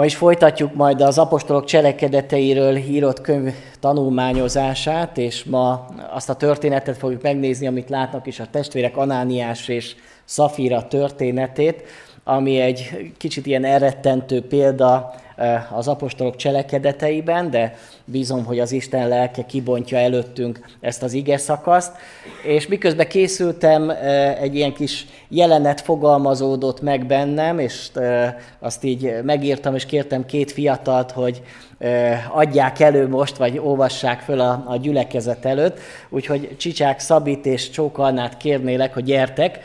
Ma is folytatjuk majd az apostolok cselekedeteiről írott könyv tanulmányozását, és ma azt a történetet fogjuk megnézni, amit látnak is a testvérek Anániás és Szafira történetét, ami egy kicsit ilyen elrettentő példa Eh, az apostolok cselekedeteiben, de bízom, hogy az Isten lelke kibontja előttünk ezt az ige szakaszt. És miközben készültem, eh, egy ilyen kis jelenet fogalmazódott meg bennem, és eh, azt így megírtam, és kértem két fiatalt, hogy adják elő most, vagy olvassák föl a, gyülekezet előtt. Úgyhogy Csicsák Szabit és Csóka kérnélek, hogy gyertek,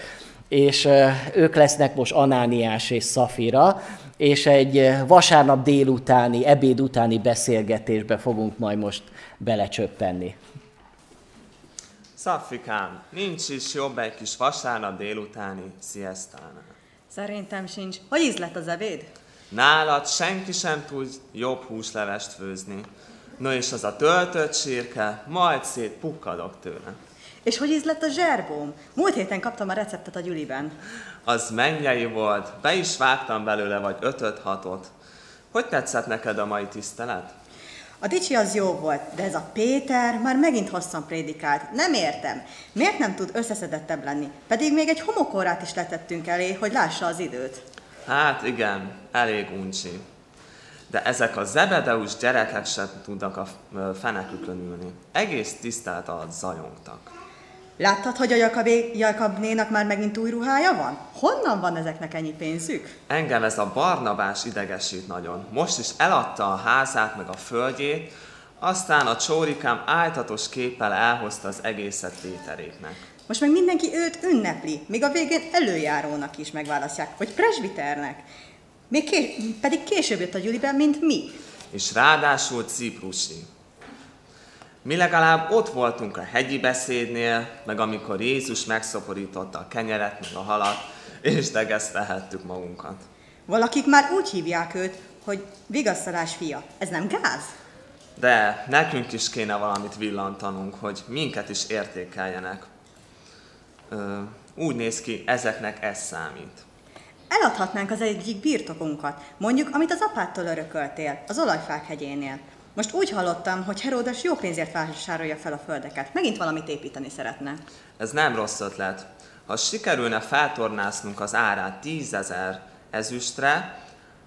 és ők lesznek most Anániás és Szafira, és egy vasárnap délutáni, ebéd utáni beszélgetésbe fogunk majd most belecsöppenni. Szaffikám, nincs is jobb egy kis vasárnap délutáni sziasztánál. Szerintem sincs. Hogy íz lett az ebéd? Nálad senki sem tud jobb húslevest főzni. No és az a töltött sírke, majd szét pukkadok tőle. És hogy íz lett a zserbóm? Múlt héten kaptam a receptet a Gyuliben. Az mennyei volt, be is vágtam belőle vagy ötöt hatot. Hogy tetszett neked a mai tisztelet? A dicsi az jó volt, de ez a Péter már megint hosszan prédikált. Nem értem. Miért nem tud összeszedettebb lenni? Pedig még egy homokórát is letettünk elé, hogy lássa az időt. Hát igen, elég uncsi. De ezek a zebedeus gyerekek sem tudnak a fenekükön ülni. Egész tisztelt alatt zajongtak. Láttad, hogy a Jakabé, Jakabnénak már megint új ruhája van? Honnan van ezeknek ennyi pénzük? Engem ez a Barnabás idegesít nagyon. Most is eladta a házát meg a földjét, aztán a csórikám áltatos képpel elhozta az egészet Péteréknek. Most meg mindenki őt ünnepli, míg a végén előjárónak is megválasztják, vagy presbiternek. Még kés- pedig később jött a Gyuriben, mint mi. És ráadásul ciprusi. Mi legalább ott voltunk a hegyi beszédnél, meg amikor Jézus megszoporította a kenyeret, meg a halat, és degesztelhettük magunkat. Valakik már úgy hívják őt, hogy vigasztalás fia. Ez nem gáz? De nekünk is kéne valamit villantanunk, hogy minket is értékeljenek. Ö, úgy néz ki, ezeknek ez számít. Eladhatnánk az egyik birtokunkat, mondjuk, amit az apától örököltél, az olajfák hegyénél. Most úgy hallottam, hogy Heródes jó pénzért vásárolja fel a földeket. Megint valamit építeni szeretne. Ez nem rossz ötlet. Ha sikerülne feltornásznunk az árát tízezer ezüstre,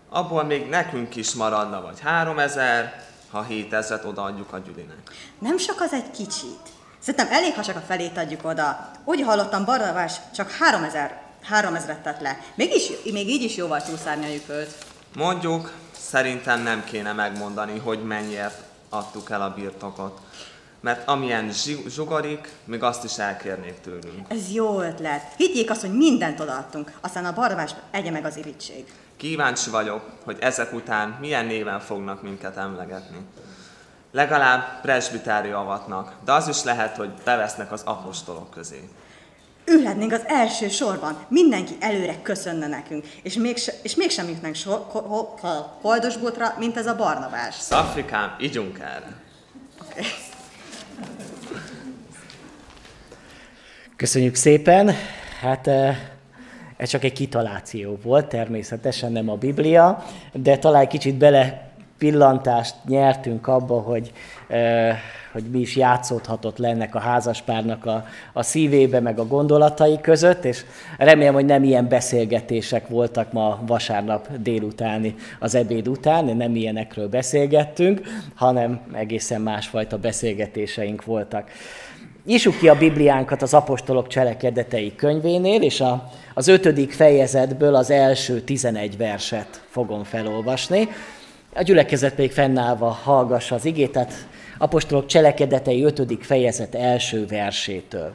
abból még nekünk is maradna vagy háromezer, ha 7000 odaadjuk a Gyülinek. Nem sok az egy kicsit. Szerintem elég, ha csak a felét adjuk oda. Úgy hallottam, Barnabás csak 3000 3000 tett le. Mégis, még így is jóval túlszárnyaljuk őt. Mondjuk, szerintem nem kéne megmondani, hogy mennyiért adtuk el a birtokot. Mert amilyen zsugarik, még azt is elkérnék tőlünk. Ez jó ötlet. Higgyék azt, hogy mindent odaadtunk, aztán a barabás egye meg az irítség. Kíváncsi vagyok, hogy ezek után milyen néven fognak minket emlegetni. Legalább presbitári avatnak, de az is lehet, hogy bevesznek az apostolok közé ülhetnénk az első sorban, mindenki előre köszönne nekünk, és, mégse, és mégsem jutnánk so, koldosbotra, mint ez a Barnabás. Szafrikám, ígyunk erre. Okay. Köszönjük szépen. Hát eh, ez csak egy kitaláció volt, természetesen nem a Biblia, de talán kicsit bele pillantást nyertünk abba, hogy hogy mi is játszódhatott le ennek a házaspárnak a, a szívébe, meg a gondolatai között, és remélem, hogy nem ilyen beszélgetések voltak ma vasárnap délutáni, az ebéd után, nem ilyenekről beszélgettünk, hanem egészen másfajta beszélgetéseink voltak. Nyissuk ki a Bibliánkat az apostolok cselekedetei könyvénél, és a, az ötödik fejezetből az első tizenegy verset fogom felolvasni. A gyülekezet pedig fennállva hallgassa az igét, tehát apostolok cselekedetei 5. fejezet első versétől.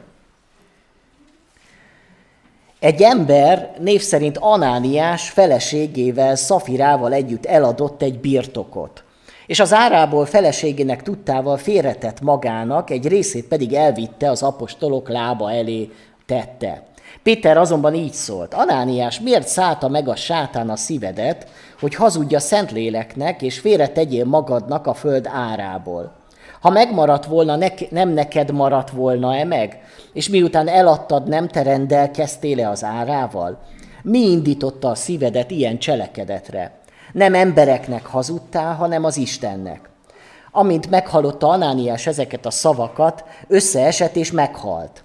Egy ember név szerint Anániás feleségével, Szafirával együtt eladott egy birtokot, és az árából feleségének tudtával félretett magának, egy részét pedig elvitte az apostolok lába elé tette. Péter azonban így szólt, Anániás, miért szállta meg a sátán a szívedet, hogy hazudja Szentléleknek, és félretegyél magadnak a föld árából? Ha megmaradt volna, ne, nem neked maradt volna-e meg? És miután eladtad, nem te rendelkeztél-e az árával? Mi indította a szívedet ilyen cselekedetre? Nem embereknek hazudtál, hanem az Istennek. Amint meghallotta Anániás ezeket a szavakat, összeesett és meghalt.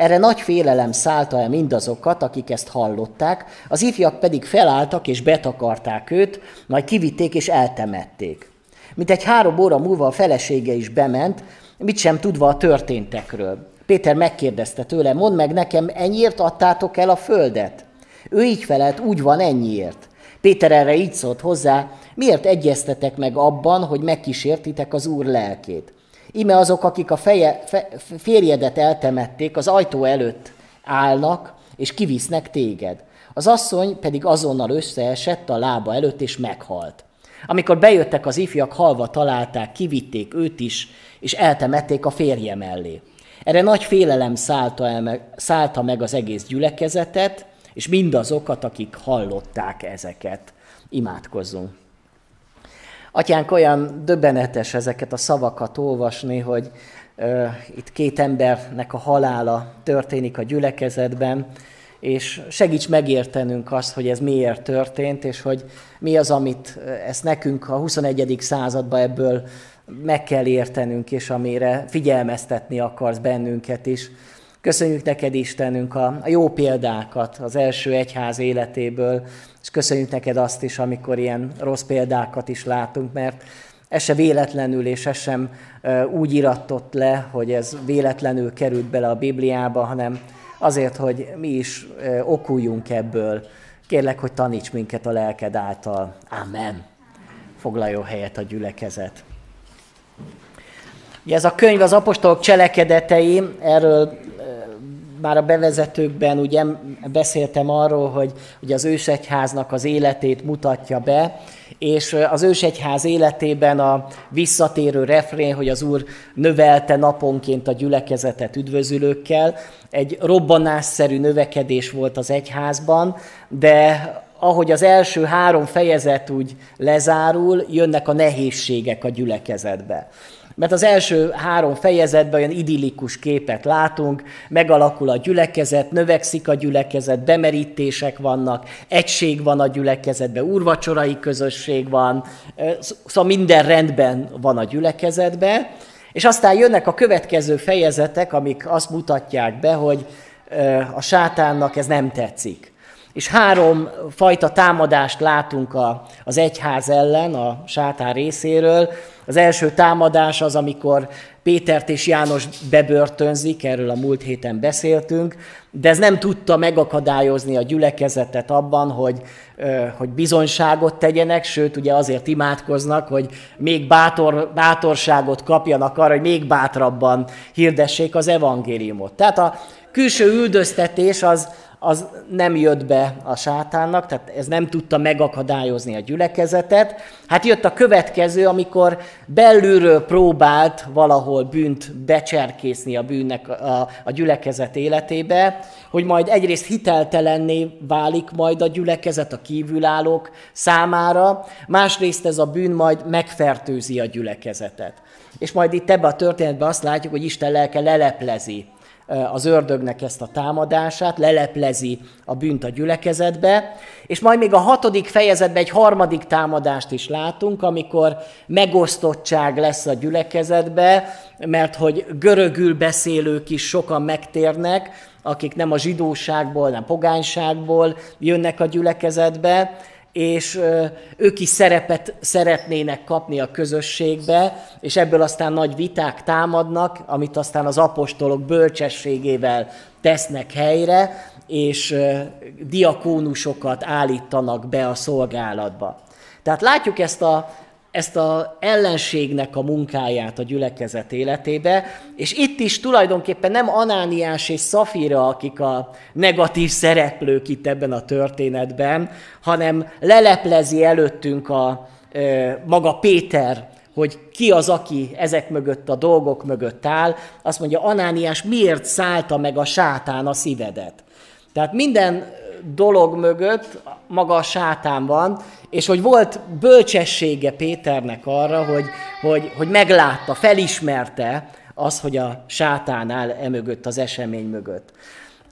Erre nagy félelem szállta el mindazokat, akik ezt hallották, az ifjak pedig felálltak és betakarták őt, majd kivitték és eltemették. Mint egy három óra múlva a felesége is bement, mit sem tudva a történtekről. Péter megkérdezte tőle, mondd meg nekem, ennyiért adtátok el a földet? Ő így felelt, úgy van ennyiért. Péter erre így szólt hozzá, miért egyeztetek meg abban, hogy megkísértitek az Úr lelkét? Ime azok, akik a feje, fe, férjedet eltemették, az ajtó előtt állnak, és kivisznek téged. Az asszony pedig azonnal összeesett a lába előtt, és meghalt. Amikor bejöttek az ifjak, halva találták, kivitték őt is, és eltemették a férje mellé. Erre nagy félelem szállta, el szállta meg az egész gyülekezetet, és mindazokat, akik hallották ezeket. Imádkozzunk. Atyánk, olyan döbbenetes ezeket a szavakat olvasni, hogy uh, itt két embernek a halála történik a gyülekezetben, és segíts megértenünk azt, hogy ez miért történt, és hogy mi az, amit ezt nekünk a 21. században ebből meg kell értenünk, és amire figyelmeztetni akarsz bennünket is. Köszönjük neked, Istenünk, a, jó példákat az első egyház életéből, és köszönjük neked azt is, amikor ilyen rossz példákat is látunk, mert ez se véletlenül, és ez sem úgy iratott le, hogy ez véletlenül került bele a Bibliába, hanem azért, hogy mi is okuljunk ebből. Kérlek, hogy taníts minket a lelked által. Amen. Foglaljon helyet a gyülekezet. Ugye ez a könyv az apostolok cselekedetei, erről már a bevezetőkben ugye beszéltem arról, hogy ugye az ősegyháznak az életét mutatja be, és az ősegyház életében a visszatérő refrén, hogy az Úr növelte naponként a gyülekezetet üdvözülőkkel, egy robbanásszerű növekedés volt az egyházban, de ahogy az első három fejezet úgy lezárul, jönnek a nehézségek a gyülekezetbe. Mert az első három fejezetben olyan idillikus képet látunk, megalakul a gyülekezet, növekszik a gyülekezet, bemerítések vannak, egység van a gyülekezetben, úrvacsorai közösség van, szóval minden rendben van a gyülekezetben, és aztán jönnek a következő fejezetek, amik azt mutatják be, hogy a sátánnak ez nem tetszik. És három fajta támadást látunk a, az egyház ellen, a sátán részéről. Az első támadás az, amikor Pétert és János bebörtönzik, erről a múlt héten beszéltünk, de ez nem tudta megakadályozni a gyülekezetet abban, hogy, hogy bizonyságot tegyenek, sőt, ugye azért imádkoznak, hogy még bátor, bátorságot kapjanak arra, hogy még bátrabban hirdessék az evangéliumot. Tehát a külső üldöztetés az, az nem jött be a sátánnak, tehát ez nem tudta megakadályozni a gyülekezetet. Hát jött a következő, amikor belülről próbált valahol bűnt becserkészni a bűnnek a, a gyülekezet életébe, hogy majd egyrészt hiteltelenné válik majd a gyülekezet a kívülállók számára, másrészt ez a bűn majd megfertőzi a gyülekezetet. És majd itt ebbe a történetben azt látjuk, hogy Isten lelke leleplezi az ördögnek ezt a támadását, leleplezi a bűnt a gyülekezetbe, és majd még a hatodik fejezetben egy harmadik támadást is látunk, amikor megosztottság lesz a gyülekezetbe, mert hogy görögül beszélők is sokan megtérnek, akik nem a zsidóságból, nem pogányságból jönnek a gyülekezetbe, és ők is szerepet szeretnének kapni a közösségbe, és ebből aztán nagy viták támadnak, amit aztán az apostolok bölcsességével tesznek helyre, és diakónusokat állítanak be a szolgálatba. Tehát látjuk ezt a ezt az ellenségnek a munkáját a gyülekezet életébe, és itt is tulajdonképpen nem Anániás és Szafira, akik a negatív szereplők itt ebben a történetben, hanem leleplezi előttünk a maga Péter, hogy ki az, aki ezek mögött a dolgok mögött áll, azt mondja, Anániás, miért szállta meg a sátán a szívedet? Tehát minden dolog mögött maga a sátán van, és hogy volt bölcsessége Péternek arra, hogy, hogy, hogy meglátta, felismerte az, hogy a sátán áll emögött, az esemény mögött.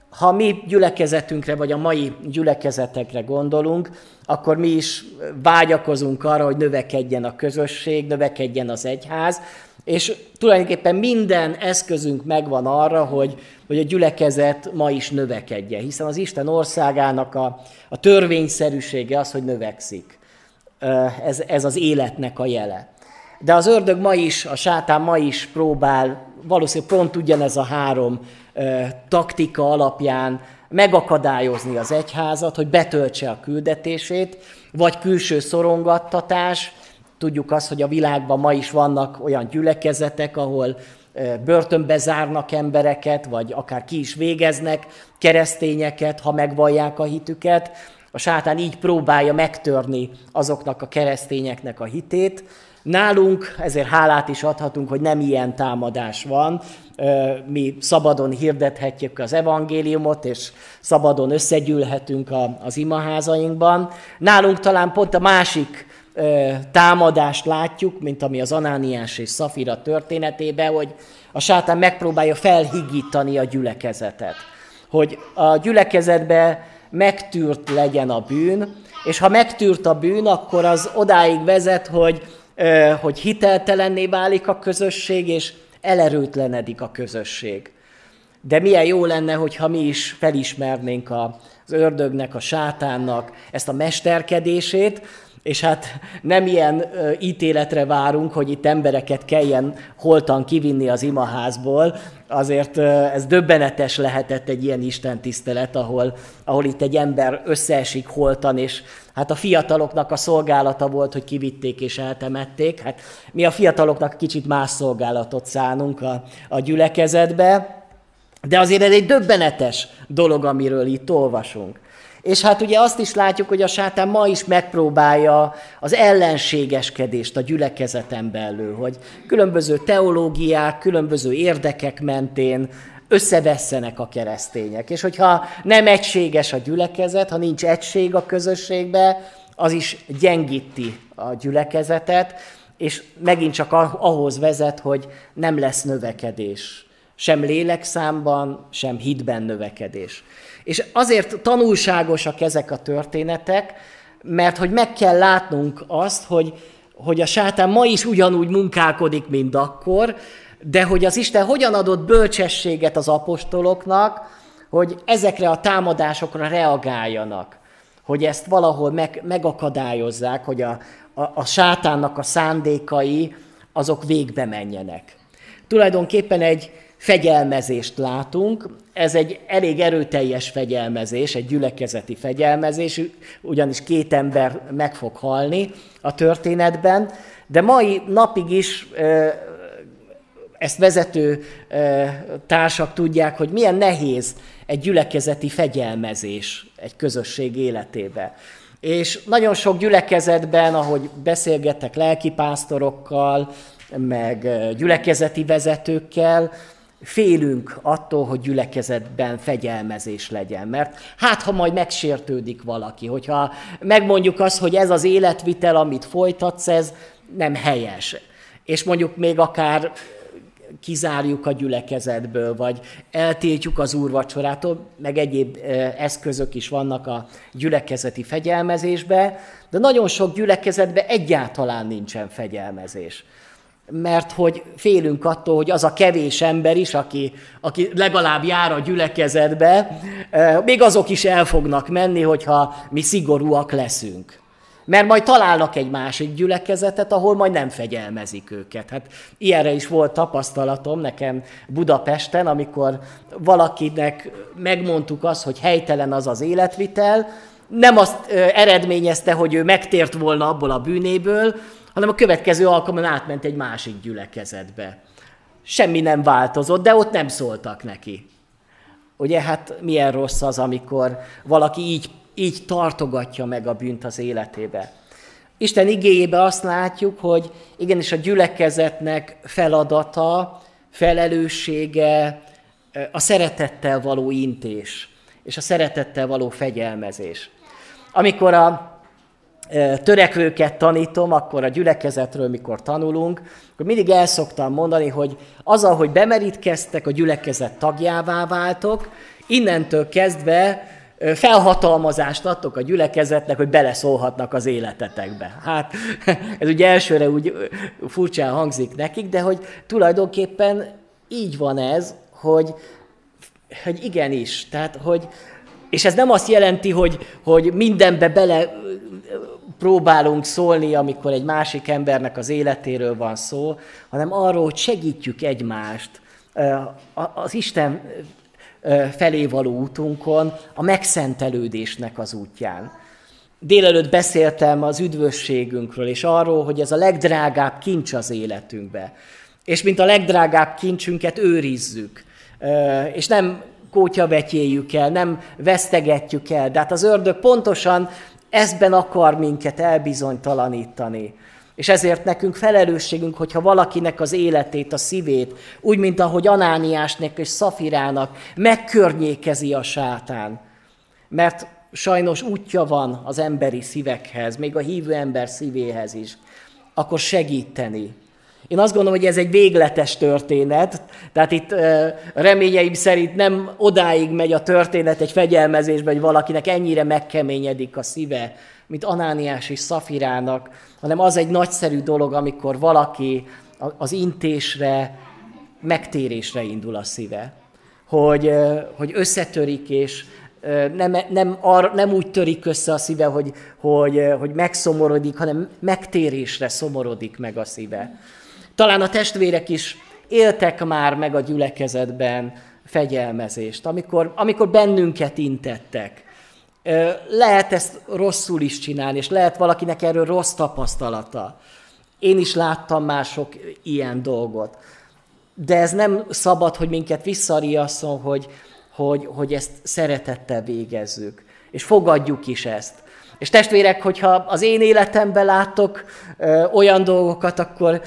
Ha mi gyülekezetünkre, vagy a mai gyülekezetekre gondolunk, akkor mi is vágyakozunk arra, hogy növekedjen a közösség, növekedjen az egyház, és tulajdonképpen minden eszközünk megvan arra, hogy, hogy a gyülekezet ma is növekedjen, hiszen az Isten országának a, a törvényszerűsége az, hogy növekszik. Ez, ez az életnek a jele. De az ördög ma is, a sátán ma is próbál, valószínűleg pont ugyanez a három taktika alapján megakadályozni az egyházat, hogy betöltse a küldetését, vagy külső szorongattatás. Tudjuk azt, hogy a világban ma is vannak olyan gyülekezetek, ahol börtönbe zárnak embereket, vagy akár ki is végeznek keresztényeket, ha megvallják a hitüket. A sátán így próbálja megtörni azoknak a keresztényeknek a hitét. Nálunk ezért hálát is adhatunk, hogy nem ilyen támadás van, mi szabadon hirdethetjük az evangéliumot, és szabadon összegyűlhetünk az imaházainkban. Nálunk talán pont a másik támadást látjuk, mint ami az Anániás és Szafira történetében, hogy a sátán megpróbálja felhigítani a gyülekezetet. Hogy a gyülekezetbe megtűrt legyen a bűn, és ha megtűrt a bűn, akkor az odáig vezet, hogy, hogy hiteltelenné válik a közösség, és elerőtlenedik a közösség. De milyen jó lenne, hogyha mi is felismernénk az ördögnek, a sátánnak ezt a mesterkedését, és hát nem ilyen ítéletre várunk, hogy itt embereket kelljen holtan kivinni az imaházból, azért ez döbbenetes lehetett egy ilyen Isten tisztelet, ahol, ahol itt egy ember összeesik holtan, és hát a fiataloknak a szolgálata volt, hogy kivitték és eltemették. Hát mi a fiataloknak kicsit más szolgálatot szánunk a, a gyülekezetbe, de azért ez egy döbbenetes dolog, amiről itt olvasunk. És hát ugye azt is látjuk, hogy a sátán ma is megpróbálja az ellenségeskedést a gyülekezeten belül, hogy különböző teológiák, különböző érdekek mentén összevesszenek a keresztények. És hogyha nem egységes a gyülekezet, ha nincs egység a közösségbe, az is gyengíti a gyülekezetet, és megint csak ahhoz vezet, hogy nem lesz növekedés. Sem lélekszámban, sem hitben növekedés. És azért tanulságosak ezek a történetek, mert hogy meg kell látnunk azt, hogy, hogy a sátán ma is ugyanúgy munkálkodik, mint akkor, de hogy az Isten hogyan adott bölcsességet az apostoloknak, hogy ezekre a támadásokra reagáljanak, hogy ezt valahol meg, megakadályozzák, hogy a, a, a sátánnak a szándékai azok végbe menjenek. Tulajdonképpen egy, fegyelmezést látunk. Ez egy elég erőteljes fegyelmezés, egy gyülekezeti fegyelmezés, ugyanis két ember meg fog halni a történetben, de mai napig is ezt vezető társak tudják, hogy milyen nehéz egy gyülekezeti fegyelmezés egy közösség életébe. És nagyon sok gyülekezetben, ahogy beszélgettek lelkipásztorokkal, meg gyülekezeti vezetőkkel, félünk attól, hogy gyülekezetben fegyelmezés legyen. Mert hát, ha majd megsértődik valaki, hogyha megmondjuk azt, hogy ez az életvitel, amit folytatsz, ez nem helyes. És mondjuk még akár kizárjuk a gyülekezetből, vagy eltiltjuk az úrvacsorától, meg egyéb eszközök is vannak a gyülekezeti fegyelmezésbe, de nagyon sok gyülekezetben egyáltalán nincsen fegyelmezés mert hogy félünk attól, hogy az a kevés ember is, aki, aki legalább jár a gyülekezetbe, még azok is el fognak menni, hogyha mi szigorúak leszünk. Mert majd találnak egy másik gyülekezetet, ahol majd nem fegyelmezik őket. Hát ilyenre is volt tapasztalatom nekem Budapesten, amikor valakinek megmondtuk azt, hogy helytelen az az életvitel, nem azt eredményezte, hogy ő megtért volna abból a bűnéből, hanem a következő alkalommal átment egy másik gyülekezetbe. Semmi nem változott, de ott nem szóltak neki. Ugye hát milyen rossz az, amikor valaki így, így tartogatja meg a bűnt az életébe. Isten igéjébe azt látjuk, hogy igenis a gyülekezetnek feladata, felelőssége a szeretettel való intés, és a szeretettel való fegyelmezés. Amikor a törekvőket tanítom, akkor a gyülekezetről, mikor tanulunk, akkor mindig el szoktam mondani, hogy azzal, hogy bemerítkeztek, a gyülekezet tagjává váltok, innentől kezdve felhatalmazást adtok a gyülekezetnek, hogy beleszólhatnak az életetekbe. Hát ez ugye elsőre úgy furcsán hangzik nekik, de hogy tulajdonképpen így van ez, hogy, hogy igenis, tehát hogy, és ez nem azt jelenti, hogy, hogy mindenbe bele próbálunk szólni, amikor egy másik embernek az életéről van szó, hanem arról, hogy segítjük egymást az Isten felé való útunkon, a megszentelődésnek az útján. Délelőtt beszéltem az üdvösségünkről, és arról, hogy ez a legdrágább kincs az életünkbe. És mint a legdrágább kincsünket őrizzük. És nem kótyavetyéljük el, nem vesztegetjük el. De hát az ördög pontosan ezben akar minket elbizonytalanítani. És ezért nekünk felelősségünk, hogyha valakinek az életét, a szívét, úgy, mint ahogy Anániásnak és Szafirának megkörnyékezi a sátán. Mert sajnos útja van az emberi szívekhez, még a hívő ember szívéhez is, akkor segíteni. Én azt gondolom, hogy ez egy végletes történet, tehát itt reményeim szerint nem odáig megy a történet egy fegyelmezésben, hogy valakinek ennyire megkeményedik a szíve, mint Anániás és Szafirának, hanem az egy nagyszerű dolog, amikor valaki az intésre, megtérésre indul a szíve. Hogy, hogy összetörik, és nem, nem, ar, nem úgy törik össze a szíve, hogy, hogy, hogy megszomorodik, hanem megtérésre szomorodik meg a szíve. Talán a testvérek is éltek már meg a gyülekezetben fegyelmezést, amikor, amikor bennünket intettek. Lehet ezt rosszul is csinálni, és lehet valakinek erről rossz tapasztalata. Én is láttam már sok ilyen dolgot. De ez nem szabad, hogy minket visszariasszon, hogy, hogy, hogy ezt szeretettel végezzük. És fogadjuk is ezt. És testvérek, hogyha az én életemben láttok ö, olyan dolgokat, akkor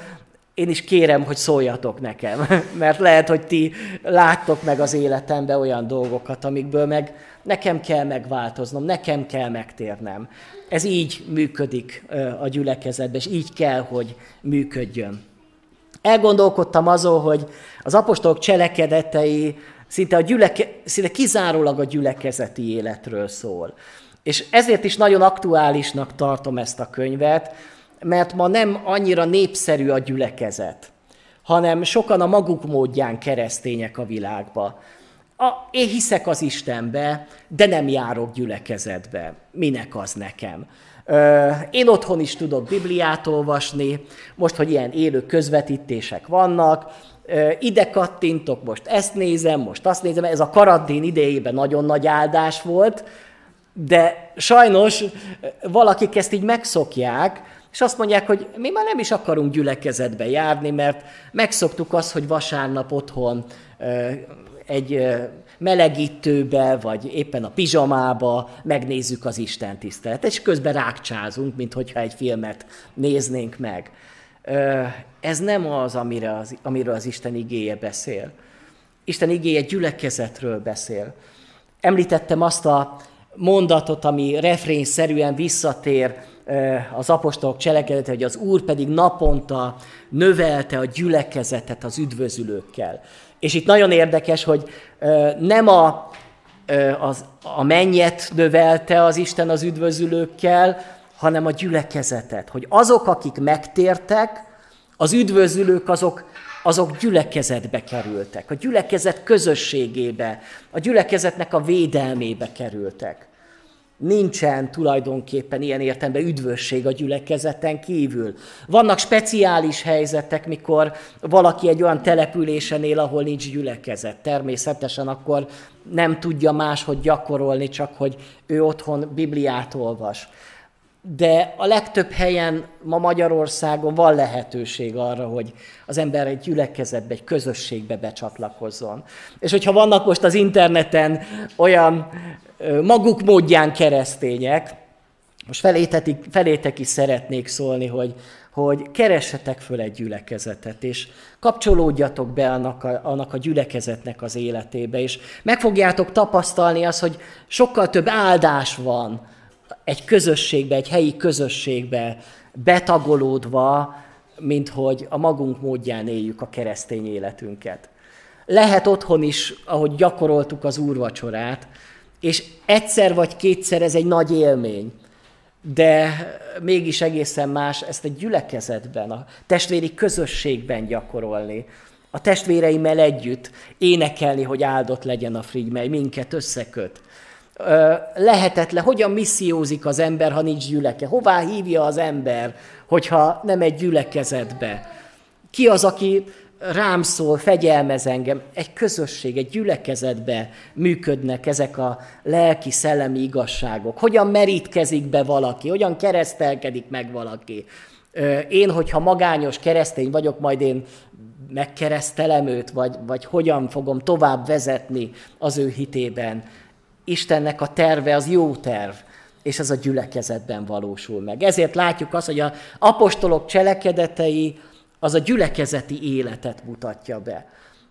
én is kérem, hogy szóljatok nekem, mert lehet, hogy ti láttok meg az életemben olyan dolgokat, amikből meg nekem kell megváltoznom, nekem kell megtérnem. Ez így működik a gyülekezetben, és így kell, hogy működjön. Elgondolkodtam azon, hogy az apostolok cselekedetei szinte, a gyüleke, szinte kizárólag a gyülekezeti életről szól. És ezért is nagyon aktuálisnak tartom ezt a könyvet, mert ma nem annyira népszerű a gyülekezet, hanem sokan a maguk módján keresztények a világba. A, én hiszek az Istenbe, de nem járok gyülekezetbe. Minek az nekem? Én otthon is tudok Bibliát olvasni, most, hogy ilyen élő közvetítések vannak, ide kattintok, most ezt nézem, most azt nézem, ez a karantén idejében nagyon nagy áldás volt, de sajnos valakik ezt így megszokják, és azt mondják, hogy mi már nem is akarunk gyülekezetbe járni, mert megszoktuk azt, hogy vasárnap otthon egy melegítőbe, vagy éppen a pizsamába megnézzük az Isten tiszteletet, és közben rákcsázunk, mint hogyha egy filmet néznénk meg. Ez nem az, amire az, amiről az Isten igéje beszél. Isten igéje gyülekezetről beszél. Említettem azt a mondatot, ami refrényszerűen visszatér az apostolok cselekedete, hogy az Úr pedig naponta növelte a gyülekezetet az üdvözülőkkel. És itt nagyon érdekes, hogy nem a, az, a mennyet növelte az Isten az üdvözülőkkel, hanem a gyülekezetet. Hogy azok, akik megtértek, az üdvözülők azok, azok gyülekezetbe kerültek, a gyülekezet közösségébe, a gyülekezetnek a védelmébe kerültek nincsen tulajdonképpen ilyen értelemben üdvösség a gyülekezeten kívül. Vannak speciális helyzetek, mikor valaki egy olyan településen él, ahol nincs gyülekezet. Természetesen akkor nem tudja máshogy gyakorolni, csak hogy ő otthon Bibliát olvas. De a legtöbb helyen ma Magyarországon van lehetőség arra, hogy az ember egy gyülekezetbe, egy közösségbe becsatlakozzon. És hogyha vannak most az interneten olyan maguk módján keresztények, most felétetik, felétek is szeretnék szólni, hogy, hogy keressetek föl egy gyülekezetet, és kapcsolódjatok be annak a, annak a gyülekezetnek az életébe, és meg fogjátok tapasztalni azt, hogy sokkal több áldás van egy közösségbe, egy helyi közösségbe betagolódva, mint hogy a magunk módján éljük a keresztény életünket. lehet otthon is, ahogy gyakoroltuk az úrvacsorát, és egyszer vagy kétszer ez egy nagy élmény, de mégis egészen más ezt egy gyülekezetben, a testvéri közösségben gyakorolni, a testvéreimmel együtt énekelni, hogy áldott legyen a frigy, minket összeköt. Lehetetlen, hogyan missziózik az ember, ha nincs gyüleke? Hová hívja az ember, hogyha nem egy gyülekezetbe? Ki az, aki rám szól, fegyelmez engem? Egy közösség, egy gyülekezetbe működnek ezek a lelki, szellemi igazságok. Hogyan merítkezik be valaki, hogyan keresztelkedik meg valaki. Én, hogyha magányos keresztény vagyok, majd én megkeresztelem őt, vagy, vagy hogyan fogom tovább vezetni az ő hitében. Istennek a terve az jó terv, és ez a gyülekezetben valósul meg. Ezért látjuk azt, hogy a apostolok cselekedetei az a gyülekezeti életet mutatja be.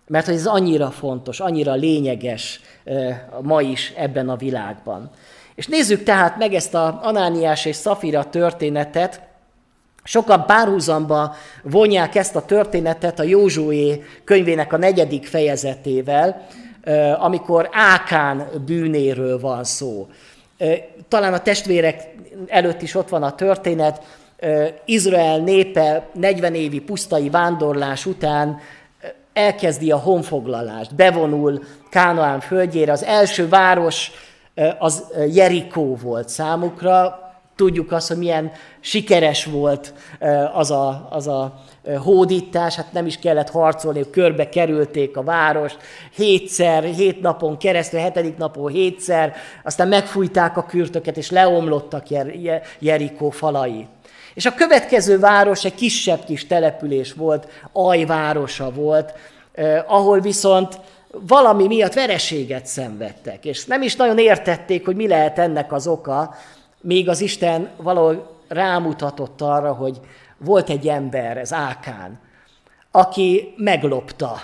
Mert hogy ez annyira fontos, annyira lényeges ma is ebben a világban. És nézzük tehát meg ezt a Anániás és Szafira történetet, Sokan párhuzamba vonják ezt a történetet a Józsué könyvének a negyedik fejezetével, amikor Ákán bűnéről van szó. Talán a testvérek előtt is ott van a történet, Izrael népe 40 évi pusztai vándorlás után elkezdi a honfoglalást, bevonul Kánaán földjére. Az első város az Jerikó volt számukra, tudjuk azt, hogy milyen sikeres volt az a, az a hódítás, hát nem is kellett harcolni, körbe kerülték a várost, hétszer, hét napon keresztül, hetedik napon hétszer, aztán megfújták a kürtöket, és leomlottak Jer- Jerikó falai. És a következő város egy kisebb kis település volt, Ajvárosa volt, eh, ahol viszont valami miatt vereséget szenvedtek, és nem is nagyon értették, hogy mi lehet ennek az oka, még az Isten valahol rámutatott arra, hogy volt egy ember, ez Ákán, aki meglopta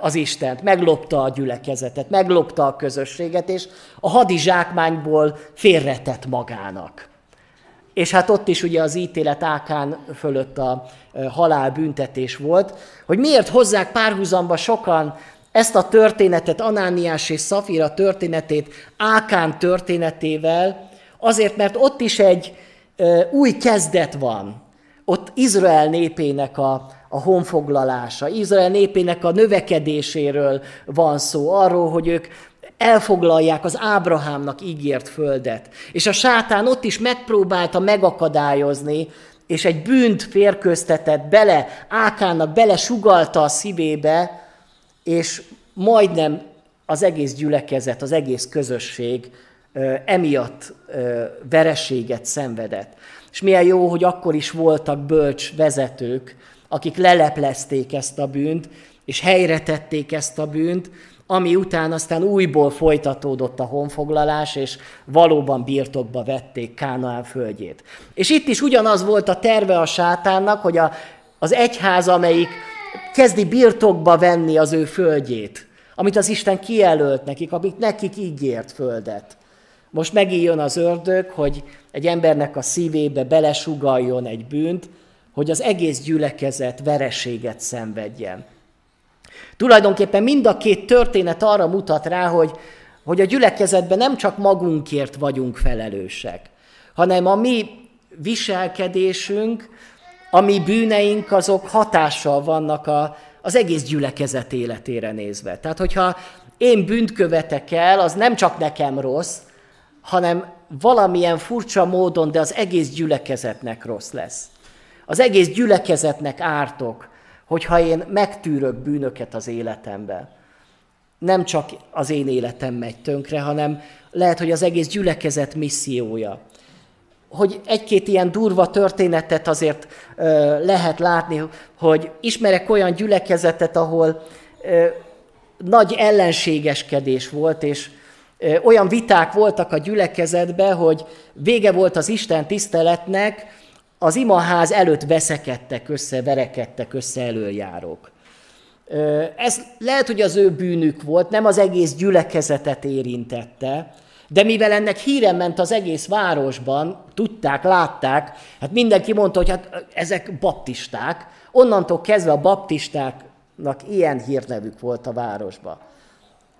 az Istent, meglopta a gyülekezetet, meglopta a közösséget, és a hadizsákmányból félretett magának. És hát ott is ugye az ítélet Ákán fölött a halálbüntetés volt, hogy miért hozzák párhuzamba sokan ezt a történetet, Anániás és Szafira történetét Ákán történetével, Azért, mert ott is egy új kezdet van. Ott Izrael népének a, a honfoglalása, Izrael népének a növekedéséről van szó, arról, hogy ők elfoglalják az Ábrahámnak ígért földet. És a sátán ott is megpróbálta megakadályozni, és egy bűnt férköztetett bele, Ákának bele sugalta a szívébe, és majdnem az egész gyülekezet, az egész közösség emiatt vereséget szenvedett. És milyen jó, hogy akkor is voltak bölcs vezetők, akik leleplezték ezt a bűnt, és helyre tették ezt a bűnt, ami után aztán újból folytatódott a honfoglalás, és valóban birtokba vették Kánaán földjét. És itt is ugyanaz volt a terve a sátánnak, hogy a, az egyház, amelyik kezdi birtokba venni az ő földjét, amit az Isten kijelölt nekik, amit nekik ígért földet. Most megint jön az ördög, hogy egy embernek a szívébe belesugaljon egy bűnt, hogy az egész gyülekezet vereséget szenvedjen. Tulajdonképpen mind a két történet arra mutat rá, hogy, hogy a gyülekezetben nem csak magunkért vagyunk felelősek, hanem a mi viselkedésünk, a mi bűneink azok hatással vannak a, az egész gyülekezet életére nézve. Tehát, hogyha én bűnt követek el, az nem csak nekem rossz, hanem valamilyen furcsa módon, de az egész gyülekezetnek rossz lesz. Az egész gyülekezetnek ártok, hogyha én megtűrök bűnöket az életemben. Nem csak az én életem megy tönkre, hanem lehet, hogy az egész gyülekezet missziója. Hogy egy-két ilyen durva történetet azért ö, lehet látni, hogy ismerek olyan gyülekezetet, ahol ö, nagy ellenségeskedés volt, és olyan viták voltak a gyülekezetben, hogy vége volt az Isten tiszteletnek, az imaház előtt veszekedtek össze, verekedtek össze előjárók. Ez lehet, hogy az ő bűnük volt, nem az egész gyülekezetet érintette, de mivel ennek híre ment az egész városban, tudták, látták, hát mindenki mondta, hogy hát ezek baptisták, onnantól kezdve a baptisták ilyen hírnevük volt a városba.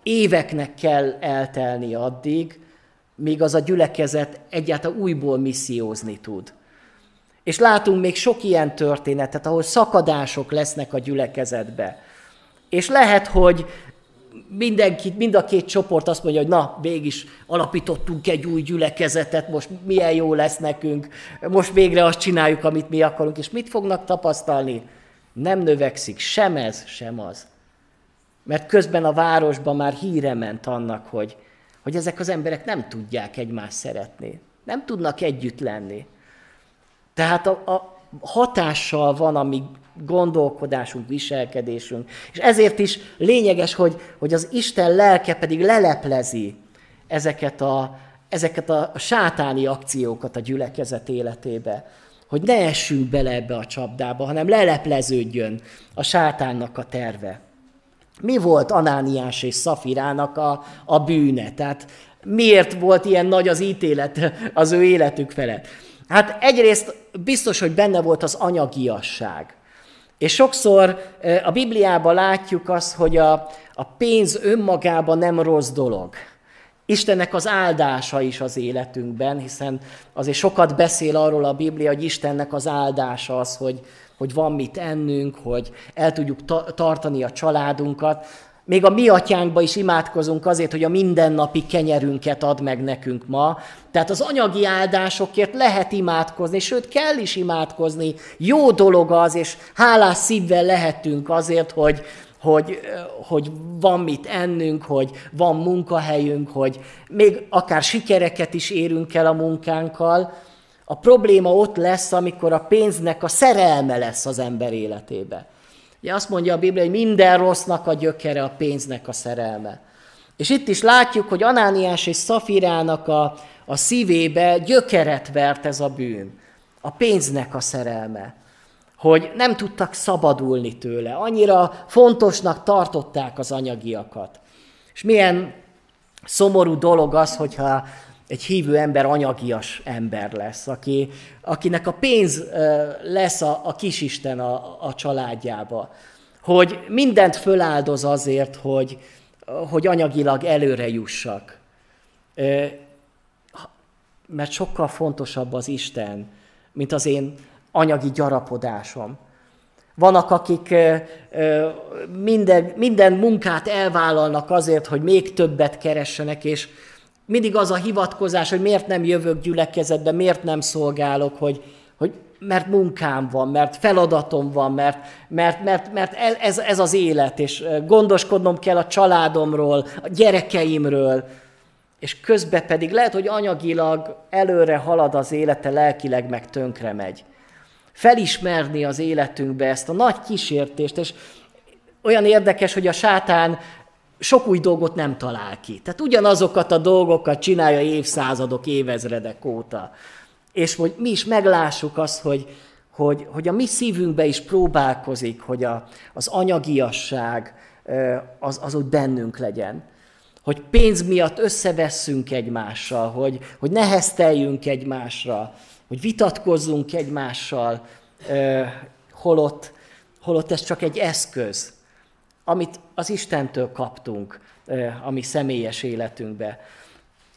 Éveknek kell eltelni addig, míg az a gyülekezet egyáltalán újból missziózni tud. És látunk még sok ilyen történetet, ahol szakadások lesznek a gyülekezetbe. És lehet, hogy mindenki, mind a két csoport azt mondja, hogy na, végig alapítottunk egy új gyülekezetet, most milyen jó lesz nekünk, most végre azt csináljuk, amit mi akarunk, és mit fognak tapasztalni? Nem növekszik sem ez, sem az. Mert közben a városban már híre ment annak, hogy, hogy ezek az emberek nem tudják egymást szeretni, nem tudnak együtt lenni. Tehát a, a hatással van a gondolkodásunk, viselkedésünk. És ezért is lényeges, hogy, hogy az Isten lelke pedig leleplezi ezeket a, ezeket a sátáni akciókat a gyülekezet életébe. Hogy ne essünk bele ebbe a csapdába, hanem lelepleződjön a sátánnak a terve. Mi volt Anániás és Szafirának a, a bűne? Tehát miért volt ilyen nagy az ítélet az ő életük felett? Hát egyrészt biztos, hogy benne volt az anyagiasság. És sokszor a Bibliában látjuk azt, hogy a, a pénz önmagában nem rossz dolog. Istennek az áldása is az életünkben, hiszen azért sokat beszél arról a Biblia, hogy Istennek az áldása az, hogy, hogy van mit ennünk, hogy el tudjuk ta- tartani a családunkat. Még a mi atyánkba is imádkozunk azért, hogy a mindennapi kenyerünket ad meg nekünk ma. Tehát az anyagi áldásokért lehet imádkozni, sőt kell is imádkozni. Jó dolog az, és hálás szívvel lehetünk azért, hogy, hogy, hogy van mit ennünk, hogy van munkahelyünk, hogy még akár sikereket is érünk el a munkánkkal. A probléma ott lesz, amikor a pénznek a szerelme lesz az ember életébe. Ugye azt mondja a Biblia, hogy minden rossznak a gyökere a pénznek a szerelme. És itt is látjuk, hogy Anániás és Szafirának a, a szívébe gyökeret vert ez a bűn. A pénznek a szerelme. Hogy nem tudtak szabadulni tőle. Annyira fontosnak tartották az anyagiakat. És milyen szomorú dolog az, hogyha egy hívő ember anyagias ember lesz, aki, akinek a pénz lesz a, a kisisten a, a családjába. Hogy mindent föláldoz azért, hogy, hogy anyagilag előre jussak. Mert sokkal fontosabb az Isten, mint az én anyagi gyarapodásom. Vannak, akik minden, minden munkát elvállalnak azért, hogy még többet keressenek, és mindig az a hivatkozás, hogy miért nem jövök gyülekezetbe, miért nem szolgálok, hogy, hogy mert munkám van, mert feladatom van, mert, mert, mert, mert ez, ez az élet, és gondoskodnom kell a családomról, a gyerekeimről, és közben pedig lehet, hogy anyagilag előre halad az élete, lelkileg meg tönkre megy. Felismerni az életünkbe ezt a nagy kísértést, és olyan érdekes, hogy a sátán sok új dolgot nem talál ki. Tehát ugyanazokat a dolgokat csinálja évszázadok, évezredek óta. És hogy mi is meglássuk azt, hogy, hogy, hogy a mi szívünkbe is próbálkozik, hogy a, az anyagiasság az, az úgy bennünk legyen. Hogy pénz miatt összevesszünk egymással, hogy, hogy nehezteljünk egymásra, hogy vitatkozzunk egymással, holott, holott ez csak egy eszköz amit az Istentől kaptunk a mi személyes életünkbe.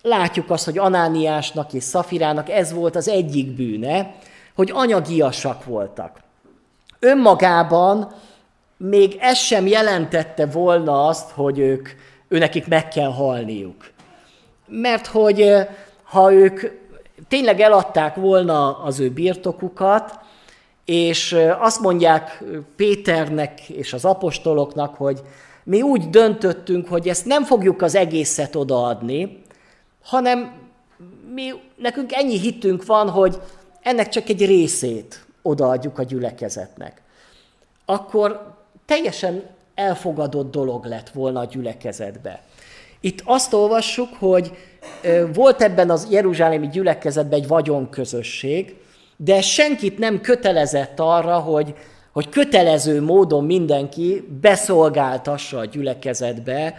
Látjuk azt, hogy Anániásnak és Szafirának ez volt az egyik bűne, hogy anyagiasak voltak. Önmagában még ez sem jelentette volna azt, hogy ők, őnekik meg kell halniuk. Mert hogy ha ők tényleg eladták volna az ő birtokukat, és azt mondják Péternek és az apostoloknak, hogy mi úgy döntöttünk, hogy ezt nem fogjuk az egészet odaadni, hanem mi, nekünk ennyi hitünk van, hogy ennek csak egy részét odaadjuk a gyülekezetnek. Akkor teljesen elfogadott dolog lett volna a gyülekezetbe. Itt azt olvassuk, hogy volt ebben az jeruzsálemi gyülekezetben egy vagyonközösség, de senkit nem kötelezett arra, hogy, hogy kötelező módon mindenki beszolgáltassa a gyülekezetbe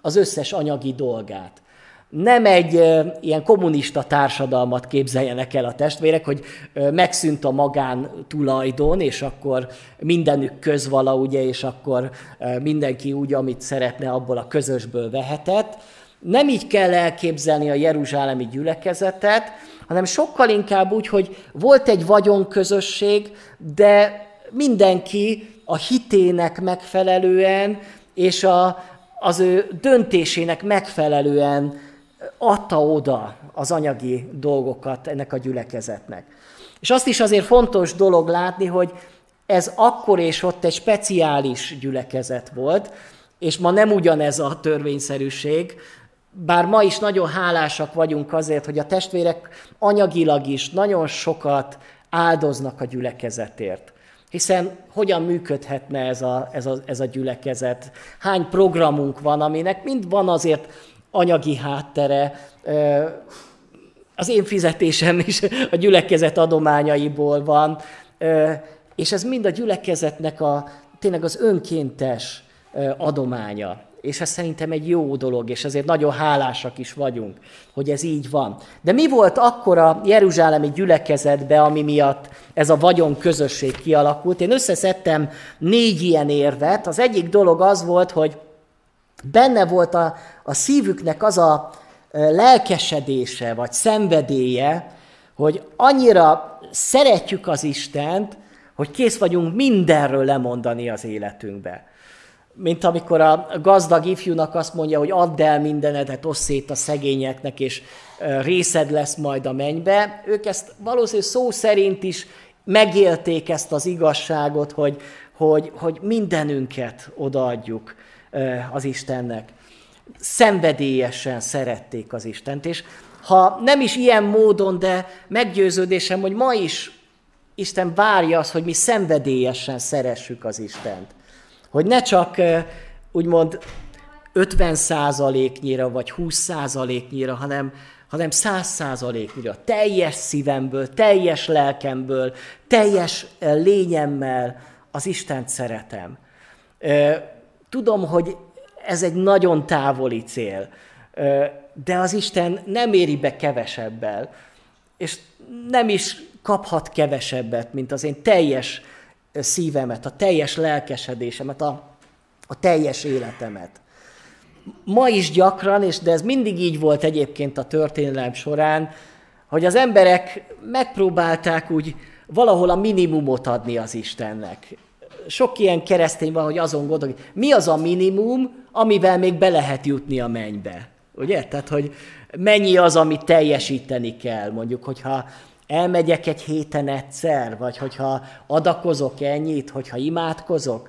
az összes anyagi dolgát. nem egy ilyen kommunista társadalmat képzeljenek el a testvérek, hogy megszűnt a magán tulajdon, és akkor mindenük közvala, ugye, és akkor mindenki úgy, amit szeretne, abból a közösből vehetett. Nem így kell elképzelni a jeruzsálemi gyülekezetet, hanem sokkal inkább úgy, hogy volt egy vagyonközösség, de mindenki a hitének megfelelően és a, az ő döntésének megfelelően adta oda az anyagi dolgokat ennek a gyülekezetnek. És azt is azért fontos dolog látni, hogy ez akkor és ott egy speciális gyülekezet volt, és ma nem ugyanez a törvényszerűség, bár ma is nagyon hálásak vagyunk azért, hogy a testvérek anyagilag is nagyon sokat áldoznak a gyülekezetért. Hiszen hogyan működhetne ez a, ez, a, ez a gyülekezet? Hány programunk van, aminek mind van azért anyagi háttere, az én fizetésem is a gyülekezet adományaiból van, és ez mind a gyülekezetnek a, tényleg az önkéntes adománya. És ez szerintem egy jó dolog, és ezért nagyon hálásak is vagyunk, hogy ez így van. De mi volt akkor a Jeruzsálemi gyülekezetbe, ami miatt ez a vagyon közösség kialakult? Én összeszedtem négy ilyen érvet. Az egyik dolog az volt, hogy benne volt a, a szívüknek az a lelkesedése, vagy szenvedélye, hogy annyira szeretjük az Istent, hogy kész vagyunk mindenről lemondani az életünkbe. Mint amikor a gazdag ifjúnak azt mondja, hogy add el mindenedet, osszét szét a szegényeknek, és részed lesz majd a mennybe. Ők ezt valószínűleg szó szerint is megélték ezt az igazságot, hogy, hogy, hogy mindenünket odaadjuk az Istennek. Szenvedélyesen szerették az Istent, és ha nem is ilyen módon, de meggyőződésem, hogy ma is Isten várja azt, hogy mi szenvedélyesen szeressük az Istent. Hogy ne csak úgymond 50 százaléknyira, vagy 20 százaléknyira, hanem, hanem 100 százaléknyira, teljes szívemből, teljes lelkemből, teljes lényemmel az Istent szeretem. Tudom, hogy ez egy nagyon távoli cél, de az Isten nem éri be kevesebbel, és nem is kaphat kevesebbet, mint az én teljes szívemet, a teljes lelkesedésemet, a, a teljes életemet. Ma is gyakran, és de ez mindig így volt egyébként a történelem során, hogy az emberek megpróbálták úgy valahol a minimumot adni az Istennek sok ilyen keresztény van, hogy azon gondol, hogy mi az a minimum, amivel még be lehet jutni a mennybe. Ugye? Tehát, hogy mennyi az, amit teljesíteni kell. Mondjuk, hogyha elmegyek egy héten egyszer, vagy hogyha adakozok ennyit, hogyha imádkozok,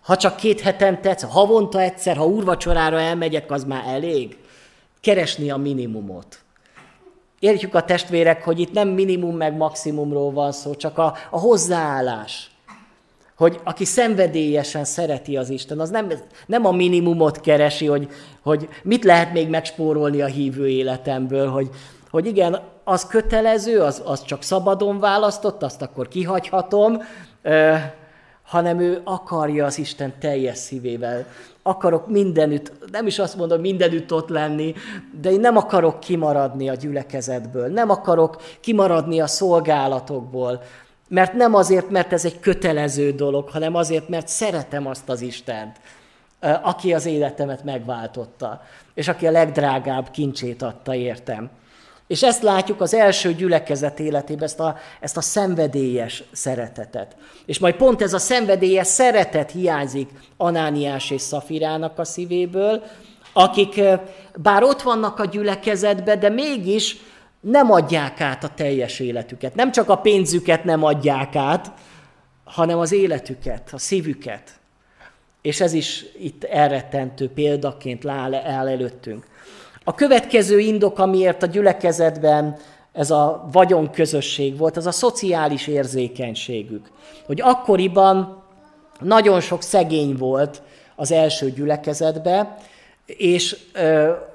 ha csak két hetente egyszer, havonta egyszer, ha úrvacsorára elmegyek, az már elég. Keresni a minimumot. Értjük a testvérek, hogy itt nem minimum meg maximumról van szó, csak a, a hozzáállás hogy aki szenvedélyesen szereti az Isten, az nem, nem a minimumot keresi, hogy, hogy mit lehet még megspórolni a hívő életemből, hogy, hogy igen, az kötelező, az, az csak szabadon választott, azt akkor kihagyhatom, ö, hanem ő akarja az Isten teljes szívével. Akarok mindenütt, nem is azt mondom, mindenütt ott lenni, de én nem akarok kimaradni a gyülekezetből, nem akarok kimaradni a szolgálatokból, mert nem azért, mert ez egy kötelező dolog, hanem azért, mert szeretem azt az Istent, aki az életemet megváltotta, és aki a legdrágább kincsét adta értem. És ezt látjuk az első gyülekezet életében, ezt a, ezt a szenvedélyes szeretetet. És majd pont ez a szenvedélyes szeretet hiányzik Anániás és Szafirának a szívéből, akik bár ott vannak a gyülekezetben, de mégis nem adják át a teljes életüket. Nem csak a pénzüket nem adják át, hanem az életüket, a szívüket. És ez is itt elrettentő példaként áll, áll előttünk. A következő indok, amiért a gyülekezetben ez a vagyonközösség volt, az a szociális érzékenységük. Hogy akkoriban nagyon sok szegény volt az első gyülekezetbe, és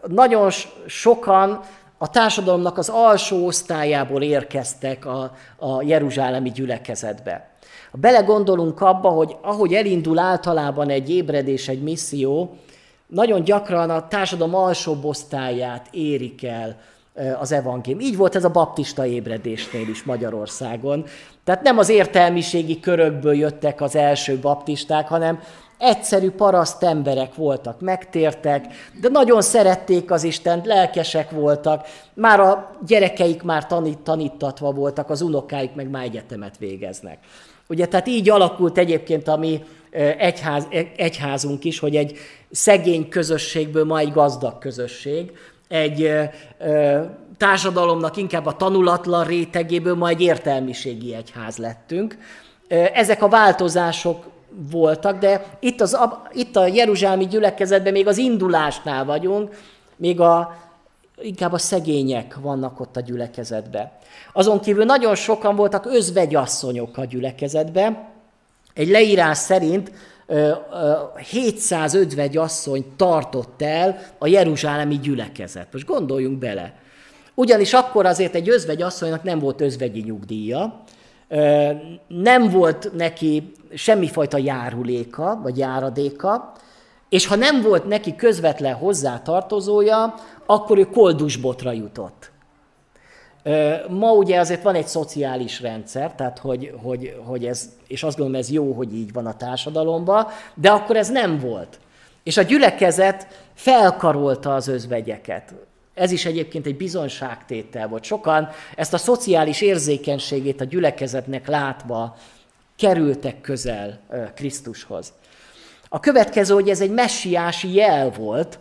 nagyon sokan a társadalomnak az alsó osztályából érkeztek a, a jeruzsálemi gyülekezetbe. Belegondolunk abba, hogy ahogy elindul általában egy ébredés, egy misszió, nagyon gyakran a társadalom alsóbb osztályát érik el az evangélium. Így volt ez a baptista ébredésnél is Magyarországon. Tehát nem az értelmiségi körökből jöttek az első baptisták, hanem egyszerű paraszt emberek voltak, megtértek, de nagyon szerették az Istent, lelkesek voltak, már a gyerekeik már tanít, tanítatva voltak, az unokáik meg már egyetemet végeznek. Ugye, tehát így alakult egyébként a mi egyház, egyházunk is, hogy egy szegény közösségből ma egy gazdag közösség, egy társadalomnak inkább a tanulatlan rétegéből ma egy értelmiségi egyház lettünk. Ezek a változások voltak, de itt, az, itt a Jeruzsálemi gyülekezetben még az indulásnál vagyunk, még a, inkább a szegények vannak ott a gyülekezetben. Azon kívül nagyon sokan voltak özvegyasszonyok a gyülekezetben. Egy leírás szerint 700 özvegyasszony tartott el a Jeruzsálemi gyülekezet. Most gondoljunk bele. Ugyanis akkor azért egy özvegyasszonynak nem volt özvegyi nyugdíja, nem volt neki semmifajta járuléka, vagy járadéka, és ha nem volt neki közvetlen hozzátartozója, akkor ő koldusbotra jutott. Ma ugye azért van egy szociális rendszer, tehát hogy, hogy, hogy ez, és azt gondolom ez jó, hogy így van a társadalomban, de akkor ez nem volt. És a gyülekezet felkarolta az özvegyeket. Ez is egyébként egy bizonságtétel volt. Sokan ezt a szociális érzékenységét a gyülekezetnek látva kerültek közel Krisztushoz. A következő, hogy ez egy messiási jel volt,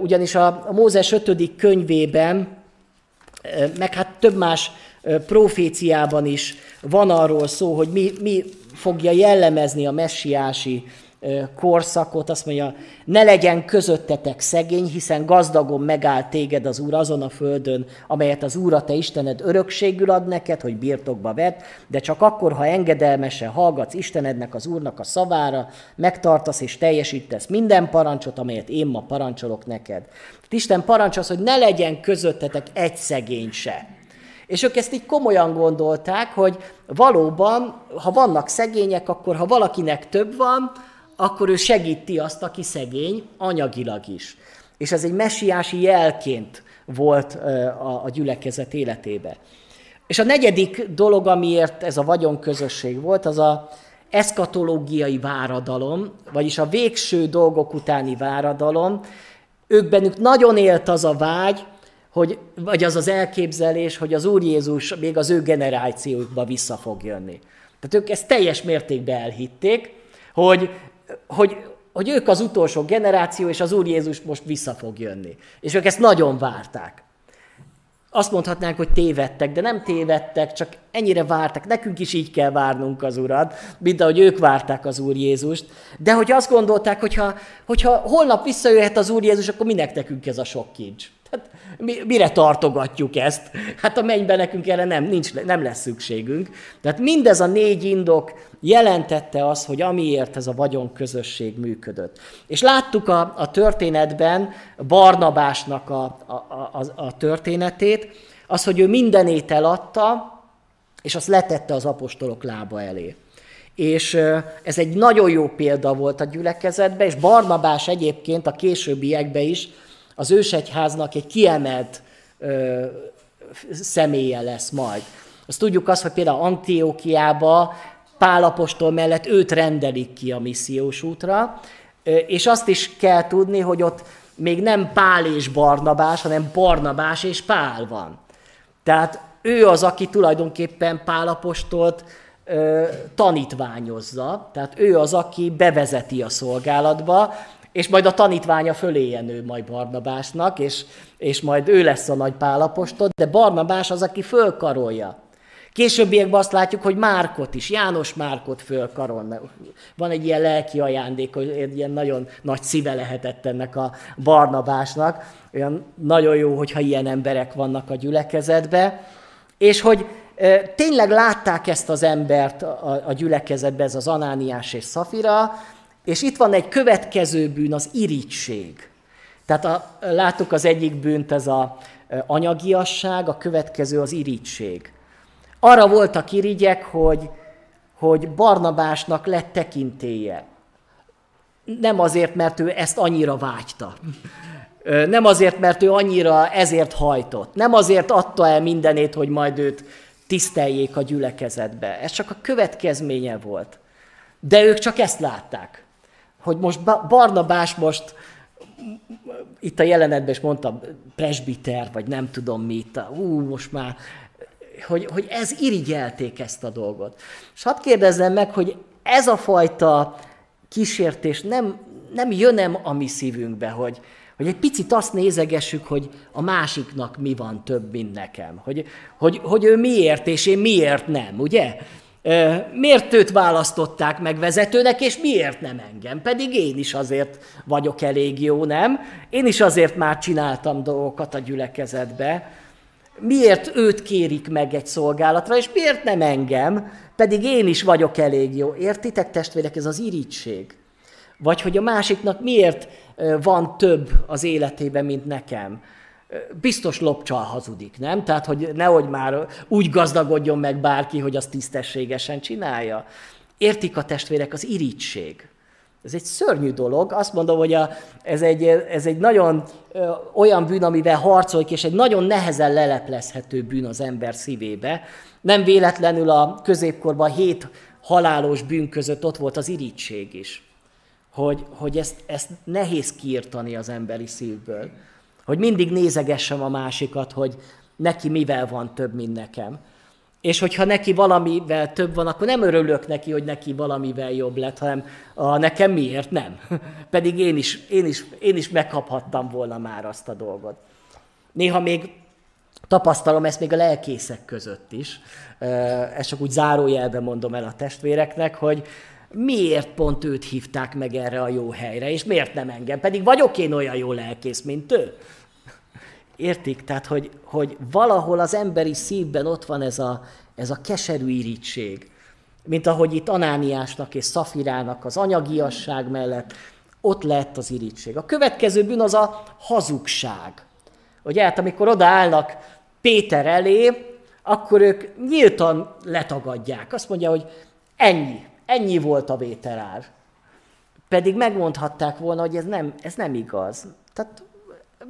ugyanis a Mózes 5. könyvében, meg hát több más proféciában is van arról szó, hogy mi, mi fogja jellemezni a messiási korszakot, azt mondja, ne legyen közöttetek szegény, hiszen gazdagon megáll téged az Úr azon a földön, amelyet az Úr a te Istened örökségül ad neked, hogy birtokba vett, de csak akkor, ha engedelmesen hallgatsz Istenednek, az Úrnak a szavára, megtartasz és teljesítesz minden parancsot, amelyet én ma parancsolok neked. Isten parancsolsz, hogy ne legyen közöttetek egy szegény se. És ők ezt így komolyan gondolták, hogy valóban, ha vannak szegények, akkor ha valakinek több van, akkor ő segíti azt, aki szegény, anyagilag is. És ez egy messiási jelként volt a, gyülekezet életébe. És a negyedik dolog, amiért ez a vagyonközösség volt, az a eszkatológiai váradalom, vagyis a végső dolgok utáni váradalom. Ők bennük nagyon élt az a vágy, hogy, vagy az az elképzelés, hogy az Úr Jézus még az ő generációjukba vissza fog jönni. Tehát ők ezt teljes mértékben elhitték, hogy hogy, hogy ők az utolsó generáció, és az Úr Jézus most vissza fog jönni. És ők ezt nagyon várták. Azt mondhatnánk, hogy tévedtek, de nem tévedtek, csak ennyire vártak. Nekünk is így kell várnunk az Urat, mint ahogy ők várták az Úr Jézust. De hogy azt gondolták, hogyha, hogyha holnap visszajöhet az Úr Jézus, akkor minek nekünk ez a sok kincs? Tehát mi, mire tartogatjuk ezt? Hát a mennyben nekünk erre nem, nincs, nem lesz szükségünk. Tehát mindez a négy indok jelentette az, hogy amiért ez a vagyon közösség működött. És láttuk a, a történetben Barnabásnak a, a, a, a történetét, az, hogy ő mindenét eladta, és azt letette az apostolok lába elé. És ez egy nagyon jó példa volt a gyülekezetben, és Barnabás egyébként a későbbiekben is az ősegyháznak egy kiemelt ö, személye lesz majd. Azt tudjuk azt, hogy például Antiókiába Pálapostól mellett őt rendelik ki a missziós útra, és azt is kell tudni, hogy ott még nem Pál és Barnabás, hanem Barnabás és Pál van. Tehát ő az, aki tulajdonképpen Pálapostolt tanítványozza, tehát ő az, aki bevezeti a szolgálatba, és majd a tanítványa föléje nő majd Barnabásnak, és, és majd ő lesz a nagy pálapostod, de Barnabás az, aki fölkarolja. Későbbiekben azt látjuk, hogy Márkot is, János Márkot fölkarol. Van egy ilyen lelki ajándék, hogy egy ilyen nagyon nagy szíve lehetett ennek a Barnabásnak. Olyan nagyon jó, hogyha ilyen emberek vannak a gyülekezetbe. És hogy e, tényleg látták ezt az embert a, a gyülekezetbe, ez az Anániás és Szafira, és itt van egy következő bűn, az irigység. Tehát a, láttuk az egyik bűnt, ez a anyagiasság, a következő az irigység. Arra voltak irigyek, hogy, hogy Barnabásnak lett tekintéje. nem azért, mert ő ezt annyira vágyta. Nem azért, mert ő annyira ezért hajtott. Nem azért adta el mindenét, hogy majd őt tiszteljék a gyülekezetbe. Ez csak a következménye volt. De ők csak ezt látták. Hogy most Barnabás most itt a jelenetben is mondtam, presbiter, vagy nem tudom mit, ú, most már, hogy, hogy ez irigyelték ezt a dolgot. És hadd kérdezzem meg, hogy ez a fajta kísértés nem, nem jön a mi szívünkbe, hogy, hogy egy picit azt nézegessük, hogy a másiknak mi van több, mint nekem. Hogy, hogy, hogy ő miért, és én miért nem, ugye? Miért őt választották meg vezetőnek, és miért nem engem? Pedig én is azért vagyok elég jó, nem? Én is azért már csináltam dolgokat a gyülekezetbe. Miért őt kérik meg egy szolgálatra, és miért nem engem? Pedig én is vagyok elég jó. Értitek, testvérek, ez az irítség. Vagy hogy a másiknak miért van több az életében, mint nekem biztos lopcsal hazudik, nem? Tehát, hogy nehogy már úgy gazdagodjon meg bárki, hogy azt tisztességesen csinálja. Értik a testvérek az irítség. Ez egy szörnyű dolog. Azt mondom, hogy a, ez, egy, ez egy nagyon ö, olyan bűn, amivel harcoljuk, és egy nagyon nehezen leleplezhető bűn az ember szívébe. Nem véletlenül a középkorban hét halálos bűn között ott volt az irítség is. Hogy, hogy ezt, ezt nehéz kiirtani az emberi szívből. Hogy mindig nézegessem a másikat, hogy neki mivel van több, mint nekem. És hogyha neki valamivel több van, akkor nem örülök neki, hogy neki valamivel jobb lett, hanem a, nekem miért nem. Pedig én is, én, is, én is megkaphattam volna már azt a dolgot. Néha még tapasztalom ezt még a lelkészek között is. Ezt csak úgy zárójelben mondom el a testvéreknek, hogy miért pont őt hívták meg erre a jó helyre, és miért nem engem, pedig vagyok én olyan jó lelkész, mint ő. Értik? Tehát, hogy, hogy valahol az emberi szívben ott van ez a, ez a keserű irítség. Mint ahogy itt Anániásnak és Szafirának az anyagiasság mellett ott lett az irítség. A következő bűn az a hazugság. Ugye, hát amikor odaállnak Péter elé, akkor ők nyíltan letagadják. Azt mondja, hogy ennyi, ennyi volt a vételár. Pedig megmondhatták volna, hogy ez nem, ez nem igaz. Tehát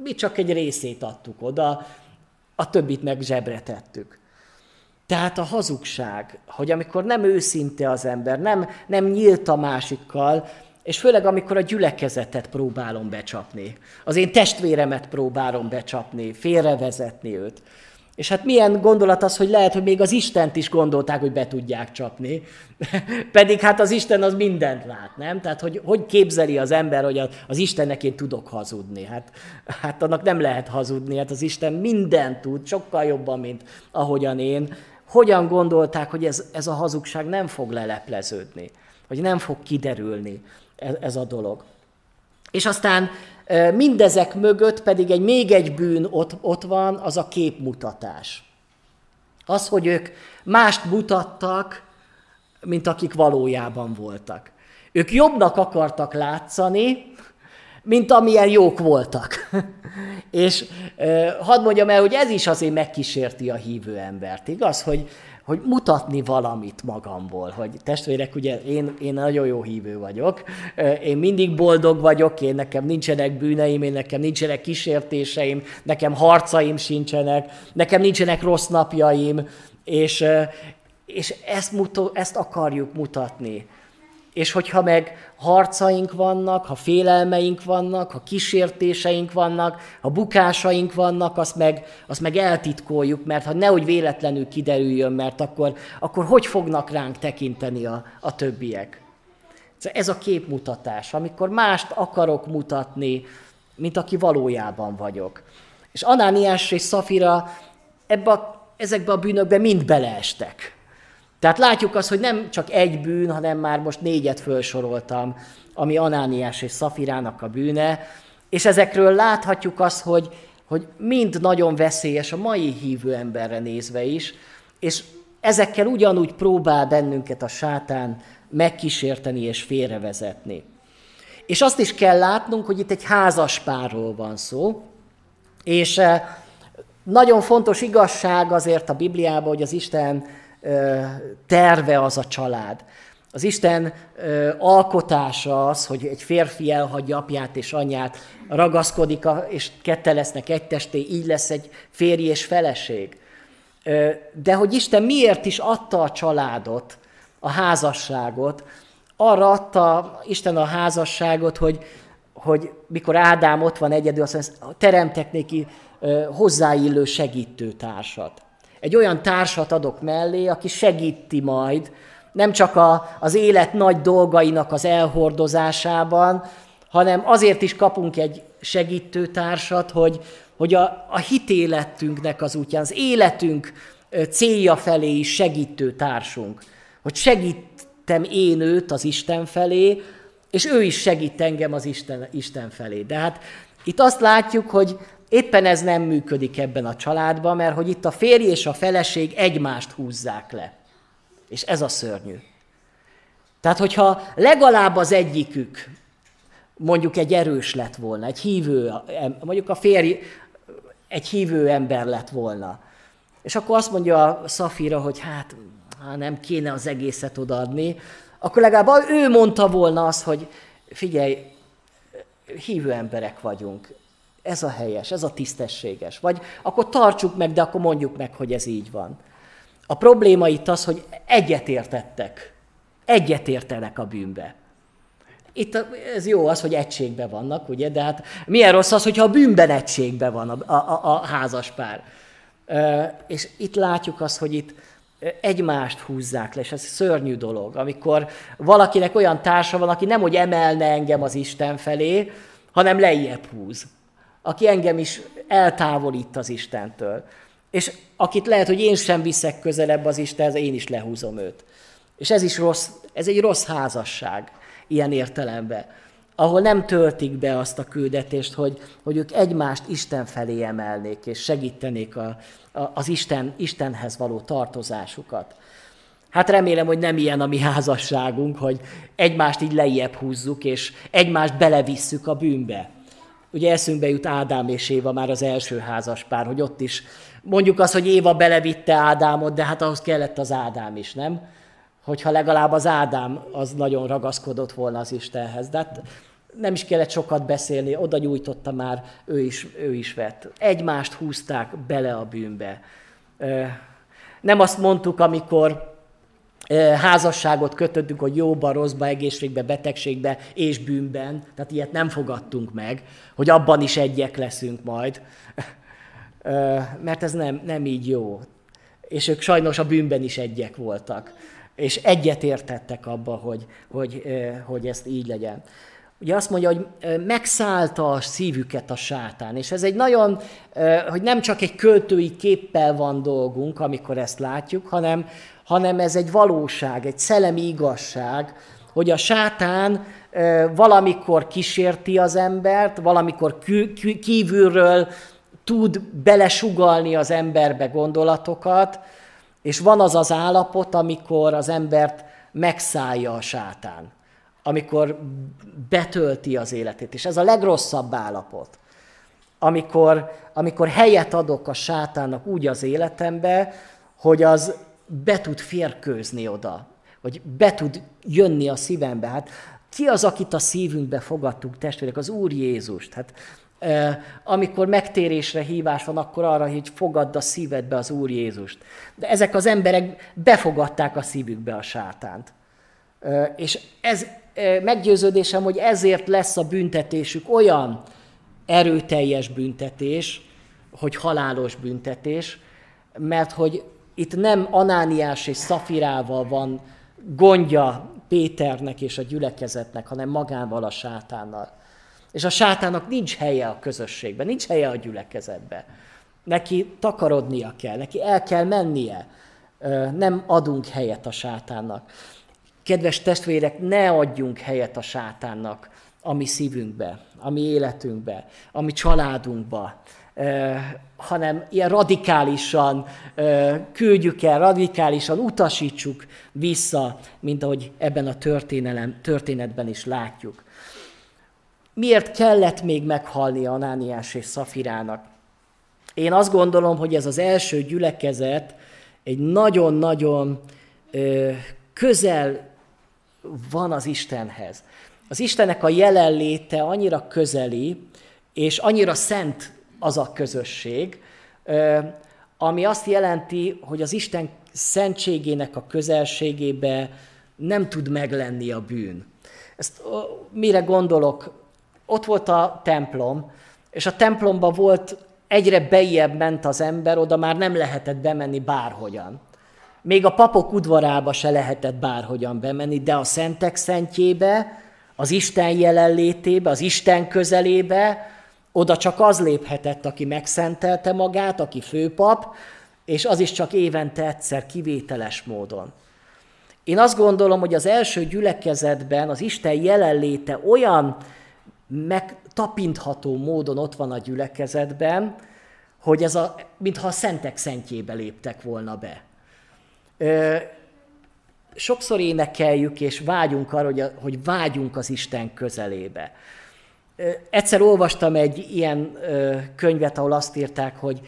mi csak egy részét adtuk oda, a többit meg zsebre tettük. Tehát a hazugság, hogy amikor nem őszinte az ember, nem, nem nyílt a másikkal, és főleg amikor a gyülekezetet próbálom becsapni, az én testvéremet próbálom becsapni, félrevezetni őt, és hát milyen gondolat az, hogy lehet, hogy még az Istent is gondolták, hogy be tudják csapni. Pedig hát az Isten az mindent lát, nem? Tehát hogy, hogy képzeli az ember, hogy az Istennek én tudok hazudni? Hát, hát annak nem lehet hazudni, hát az Isten mindent tud, sokkal jobban, mint ahogyan én. Hogyan gondolták, hogy ez, ez a hazugság nem fog lelepleződni? Hogy nem fog kiderülni ez, ez a dolog? És aztán Mindezek mögött pedig egy még egy bűn ott, ott van, az a képmutatás. Az, hogy ők mást mutattak, mint akik valójában voltak. Ők jobbnak akartak látszani, mint amilyen jók voltak. És hadd mondjam el, hogy ez is azért megkísérti a hívő embert, igaz? Hogy, hogy mutatni valamit magamból, hogy testvérek, ugye én, én nagyon jó hívő vagyok, én mindig boldog vagyok, én nekem nincsenek bűneim, én nekem nincsenek kísértéseim, nekem harcaim sincsenek, nekem nincsenek rossz napjaim, és, és ezt, muto, ezt akarjuk mutatni. És hogyha meg harcaink vannak, ha félelmeink vannak, ha kísértéseink vannak, ha bukásaink vannak, azt meg, azt meg eltitkoljuk, mert ha nehogy véletlenül kiderüljön, mert akkor, akkor hogy fognak ránk tekinteni a, a többiek? Ez a képmutatás, amikor mást akarok mutatni, mint aki valójában vagyok. És Anániás és Szafira ebbe a, ezekbe a bűnökbe mind beleestek. Tehát látjuk azt, hogy nem csak egy bűn, hanem már most négyet felsoroltam, ami Anániás és Szafirának a bűne, és ezekről láthatjuk azt, hogy, hogy mind nagyon veszélyes a mai hívő emberre nézve is, és ezekkel ugyanúgy próbál bennünket a sátán megkísérteni és félrevezetni. És azt is kell látnunk, hogy itt egy házas párról van szó, és eh, nagyon fontos igazság azért a Bibliában, hogy az Isten terve az a család. Az Isten ö, alkotása az, hogy egy férfi elhagyja apját és anyját, ragaszkodik, a, és kette lesznek egy testé, így lesz egy férj és feleség. Ö, de hogy Isten miért is adta a családot, a házasságot, arra adta Isten a házasságot, hogy, hogy mikor Ádám ott van egyedül, azt mondja, teremtek neki hozzáillő segítőtársat. Egy olyan társat adok mellé, aki segíti majd, nem csak a, az élet nagy dolgainak az elhordozásában, hanem azért is kapunk egy segítőtársat, hogy, hogy a, a hitéletünknek az útján, az életünk célja felé is segítő társunk. Hogy segítem én őt az Isten felé, és ő is segít engem az Isten, Isten felé. De hát itt azt látjuk, hogy éppen ez nem működik ebben a családban, mert hogy itt a férj és a feleség egymást húzzák le. És ez a szörnyű. Tehát, hogyha legalább az egyikük mondjuk egy erős lett volna, egy hívő, mondjuk a férj egy hívő ember lett volna, és akkor azt mondja a Szafira, hogy hát, nem kéne az egészet odaadni, akkor legalább ő mondta volna azt, hogy figyelj, hívő emberek vagyunk, ez a helyes, ez a tisztességes. Vagy akkor tartsuk meg, de akkor mondjuk meg, hogy ez így van. A probléma itt az, hogy egyetértettek. Egyetértenek a bűnbe. Itt ez jó az, hogy egységben vannak, ugye, de hát milyen rossz az, hogyha a bűnben egységben van a, a, a házaspár. És itt látjuk azt, hogy itt egymást húzzák le, és ez szörnyű dolog, amikor valakinek olyan társa van, aki nem hogy emelne engem az Isten felé, hanem lejjebb húz, aki engem is eltávolít az Istentől. És akit lehet, hogy én sem viszek közelebb az Istenhez, én is lehúzom őt. És ez is rossz, ez egy rossz házasság ilyen értelemben, ahol nem töltik be azt a küldetést, hogy, hogy ők egymást Isten felé emelnék, és segítenék a, a, az Isten, Istenhez való tartozásukat. Hát remélem, hogy nem ilyen a mi házasságunk, hogy egymást így lejjebb húzzuk, és egymást belevisszük a bűnbe. Ugye eszünkbe jut Ádám és Éva már az első házaspár, hogy ott is mondjuk azt, hogy Éva belevitte Ádámot, de hát ahhoz kellett az Ádám is, nem? Hogyha legalább az Ádám az nagyon ragaszkodott volna az Istenhez. De hát nem is kellett sokat beszélni, oda nyújtotta már, ő is, ő is vett. Egymást húzták bele a bűnbe. Nem azt mondtuk, amikor házasságot kötöttünk, hogy jóba, rosszba, egészségbe, betegségbe és bűnben, tehát ilyet nem fogadtunk meg, hogy abban is egyek leszünk majd, mert ez nem, nem így jó. És ők sajnos a bűnben is egyek voltak, és egyet értettek abba, hogy, hogy, hogy ezt így legyen. Ugye azt mondja, hogy megszállta a szívüket a sátán, és ez egy nagyon, hogy nem csak egy költői képpel van dolgunk, amikor ezt látjuk, hanem, hanem ez egy valóság, egy szellemi igazság, hogy a sátán valamikor kísérti az embert, valamikor kívülről tud belesugalni az emberbe gondolatokat, és van az az állapot, amikor az embert megszállja a sátán, amikor betölti az életét. És ez a legrosszabb állapot, amikor, amikor helyet adok a sátánnak úgy az életembe, hogy az be tud férkőzni oda, hogy be tud jönni a szívembe. Hát ki az, akit a szívünkbe fogadtunk, testvérek? Az Úr Jézust. Hát, amikor megtérésre hívás van, akkor arra, hogy fogadd a szívedbe az Úr Jézust. De ezek az emberek befogadták a szívükbe a sátánt. És ez meggyőződésem, hogy ezért lesz a büntetésük olyan erőteljes büntetés, hogy halálos büntetés, mert hogy itt nem Anániás és Szafirával van gondja Péternek és a gyülekezetnek, hanem magával a sátánnal. És a sátának nincs helye a közösségben, nincs helye a gyülekezetben. Neki takarodnia kell, neki el kell mennie. Nem adunk helyet a sátánnak. Kedves testvérek, ne adjunk helyet a sátánnak a mi szívünkbe, a mi életünkbe, a mi családunkba, hanem ilyen radikálisan küldjük el, radikálisan utasítsuk vissza, mint ahogy ebben a történelem, történetben is látjuk. Miért kellett még meghalni Anániás és Szafirának? Én azt gondolom, hogy ez az első gyülekezet egy nagyon-nagyon közel van az Istenhez. Az Istennek a jelenléte annyira közeli, és annyira szent az a közösség, ami azt jelenti, hogy az Isten szentségének a közelségébe nem tud meglenni a bűn. Ezt mire gondolok? Ott volt a templom, és a templomba volt, egyre bejjebb ment az ember, oda már nem lehetett bemenni bárhogyan. Még a papok udvarába se lehetett bárhogyan bemenni, de a szentek szentjébe, az Isten jelenlétébe, az Isten közelébe, oda csak az léphetett, aki megszentelte magát, aki főpap, és az is csak évente egyszer kivételes módon. Én azt gondolom, hogy az első gyülekezetben az Isten jelenléte olyan megtapintható módon ott van a gyülekezetben, hogy ez a, mintha a szentek szentjébe léptek volna be. Sokszor énekeljük és vágyunk arra, hogy, hogy vágyunk az Isten közelébe. Egyszer olvastam egy ilyen könyvet, ahol azt írták, hogy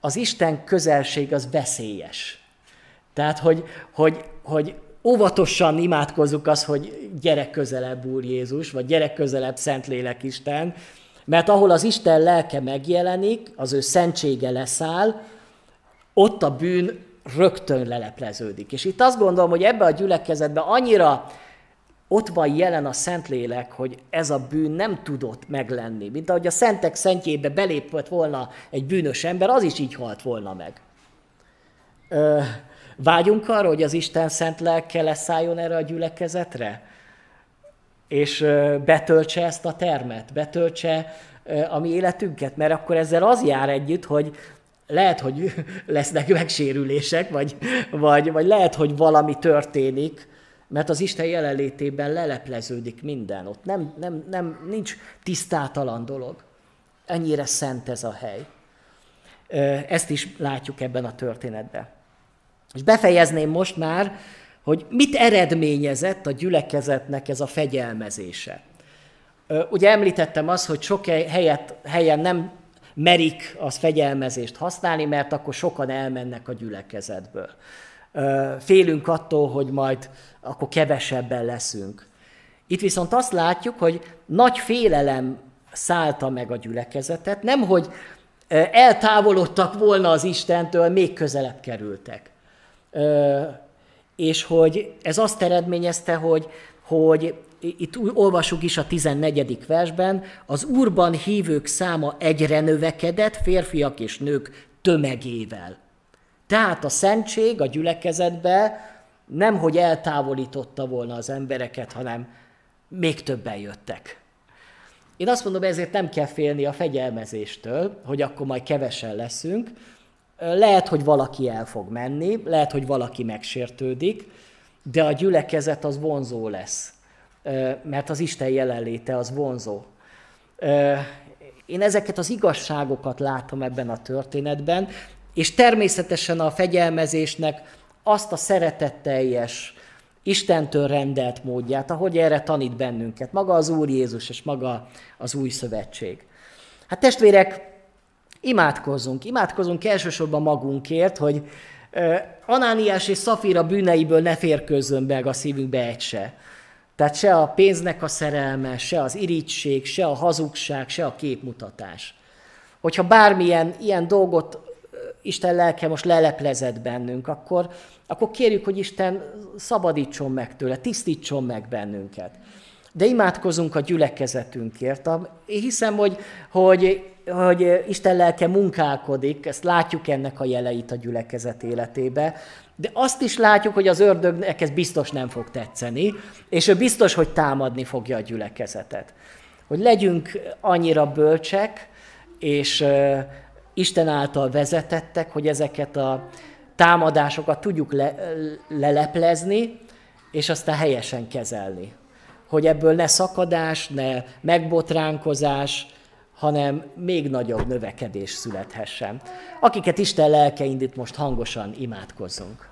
az Isten közelség az veszélyes. Tehát, hogy, hogy, hogy óvatosan imádkozzuk az, hogy gyere közelebb Úr Jézus, vagy gyere közelebb Szentlélek Isten, mert ahol az Isten lelke megjelenik, az ő szentsége leszáll, ott a bűn rögtön lelepleződik. És itt azt gondolom, hogy ebbe a gyülekezetben annyira ott van jelen a Szentlélek, hogy ez a bűn nem tudott meglenni. Mint ahogy a szentek szentjébe belépett volna egy bűnös ember, az is így halt volna meg. Ö, vágyunk arra, hogy az Isten szent lelke leszálljon erre a gyülekezetre? És ö, betöltse ezt a termet, betöltse ö, a mi életünket, mert akkor ezzel az jár együtt, hogy lehet, hogy lesznek megsérülések, vagy, vagy, vagy lehet, hogy valami történik, mert az Isten jelenlétében lelepleződik minden. Ott nem, nem, nem, nincs tisztátalan dolog. Ennyire szent ez a hely. Ezt is látjuk ebben a történetben. És befejezném most már, hogy mit eredményezett a gyülekezetnek ez a fegyelmezése. Ugye említettem azt, hogy sok helyet, helyen nem merik az fegyelmezést használni, mert akkor sokan elmennek a gyülekezetből. Félünk attól, hogy majd akkor kevesebben leszünk. Itt viszont azt látjuk, hogy nagy félelem szállta meg a gyülekezetet, nem hogy eltávolodtak volna az Istentől, még közelebb kerültek. És hogy ez azt eredményezte, hogy, hogy itt olvasjuk is a 14. versben, az Úrban hívők száma egyre növekedett, férfiak és nők tömegével. Tehát a szentség a gyülekezetbe nem, hogy eltávolította volna az embereket, hanem még többen jöttek. Én azt mondom, ezért nem kell félni a fegyelmezéstől, hogy akkor majd kevesen leszünk. Lehet, hogy valaki el fog menni, lehet, hogy valaki megsértődik, de a gyülekezet az vonzó lesz, mert az Isten jelenléte az vonzó. Én ezeket az igazságokat látom ebben a történetben, és természetesen a fegyelmezésnek azt a szeretetteljes, Istentől rendelt módját, ahogy erre tanít bennünket, maga az Úr Jézus és maga az új szövetség. Hát testvérek, imádkozzunk, imádkozunk elsősorban magunkért, hogy Anániás és Szafira bűneiből ne férkőzzön meg a szívünkbe egy se. Tehát se a pénznek a szerelme, se az irigység, se a hazugság, se a képmutatás. Hogyha bármilyen ilyen dolgot Isten lelke most leleplezett bennünk, akkor, akkor kérjük, hogy Isten szabadítson meg tőle, tisztítson meg bennünket. De imádkozunk a gyülekezetünkért. Én hiszem, hogy, hogy, hogy Isten lelke munkálkodik, ezt látjuk ennek a jeleit a gyülekezet életébe, de azt is látjuk, hogy az ördögnek ez biztos nem fog tetszeni, és ő biztos, hogy támadni fogja a gyülekezetet. Hogy legyünk annyira bölcsek, és Isten által vezetettek, hogy ezeket a támadásokat tudjuk le, leleplezni, és aztán helyesen kezelni. Hogy ebből ne szakadás, ne megbotránkozás, hanem még nagyobb növekedés születhessen. Akiket Isten lelke indít, most hangosan imádkozzunk.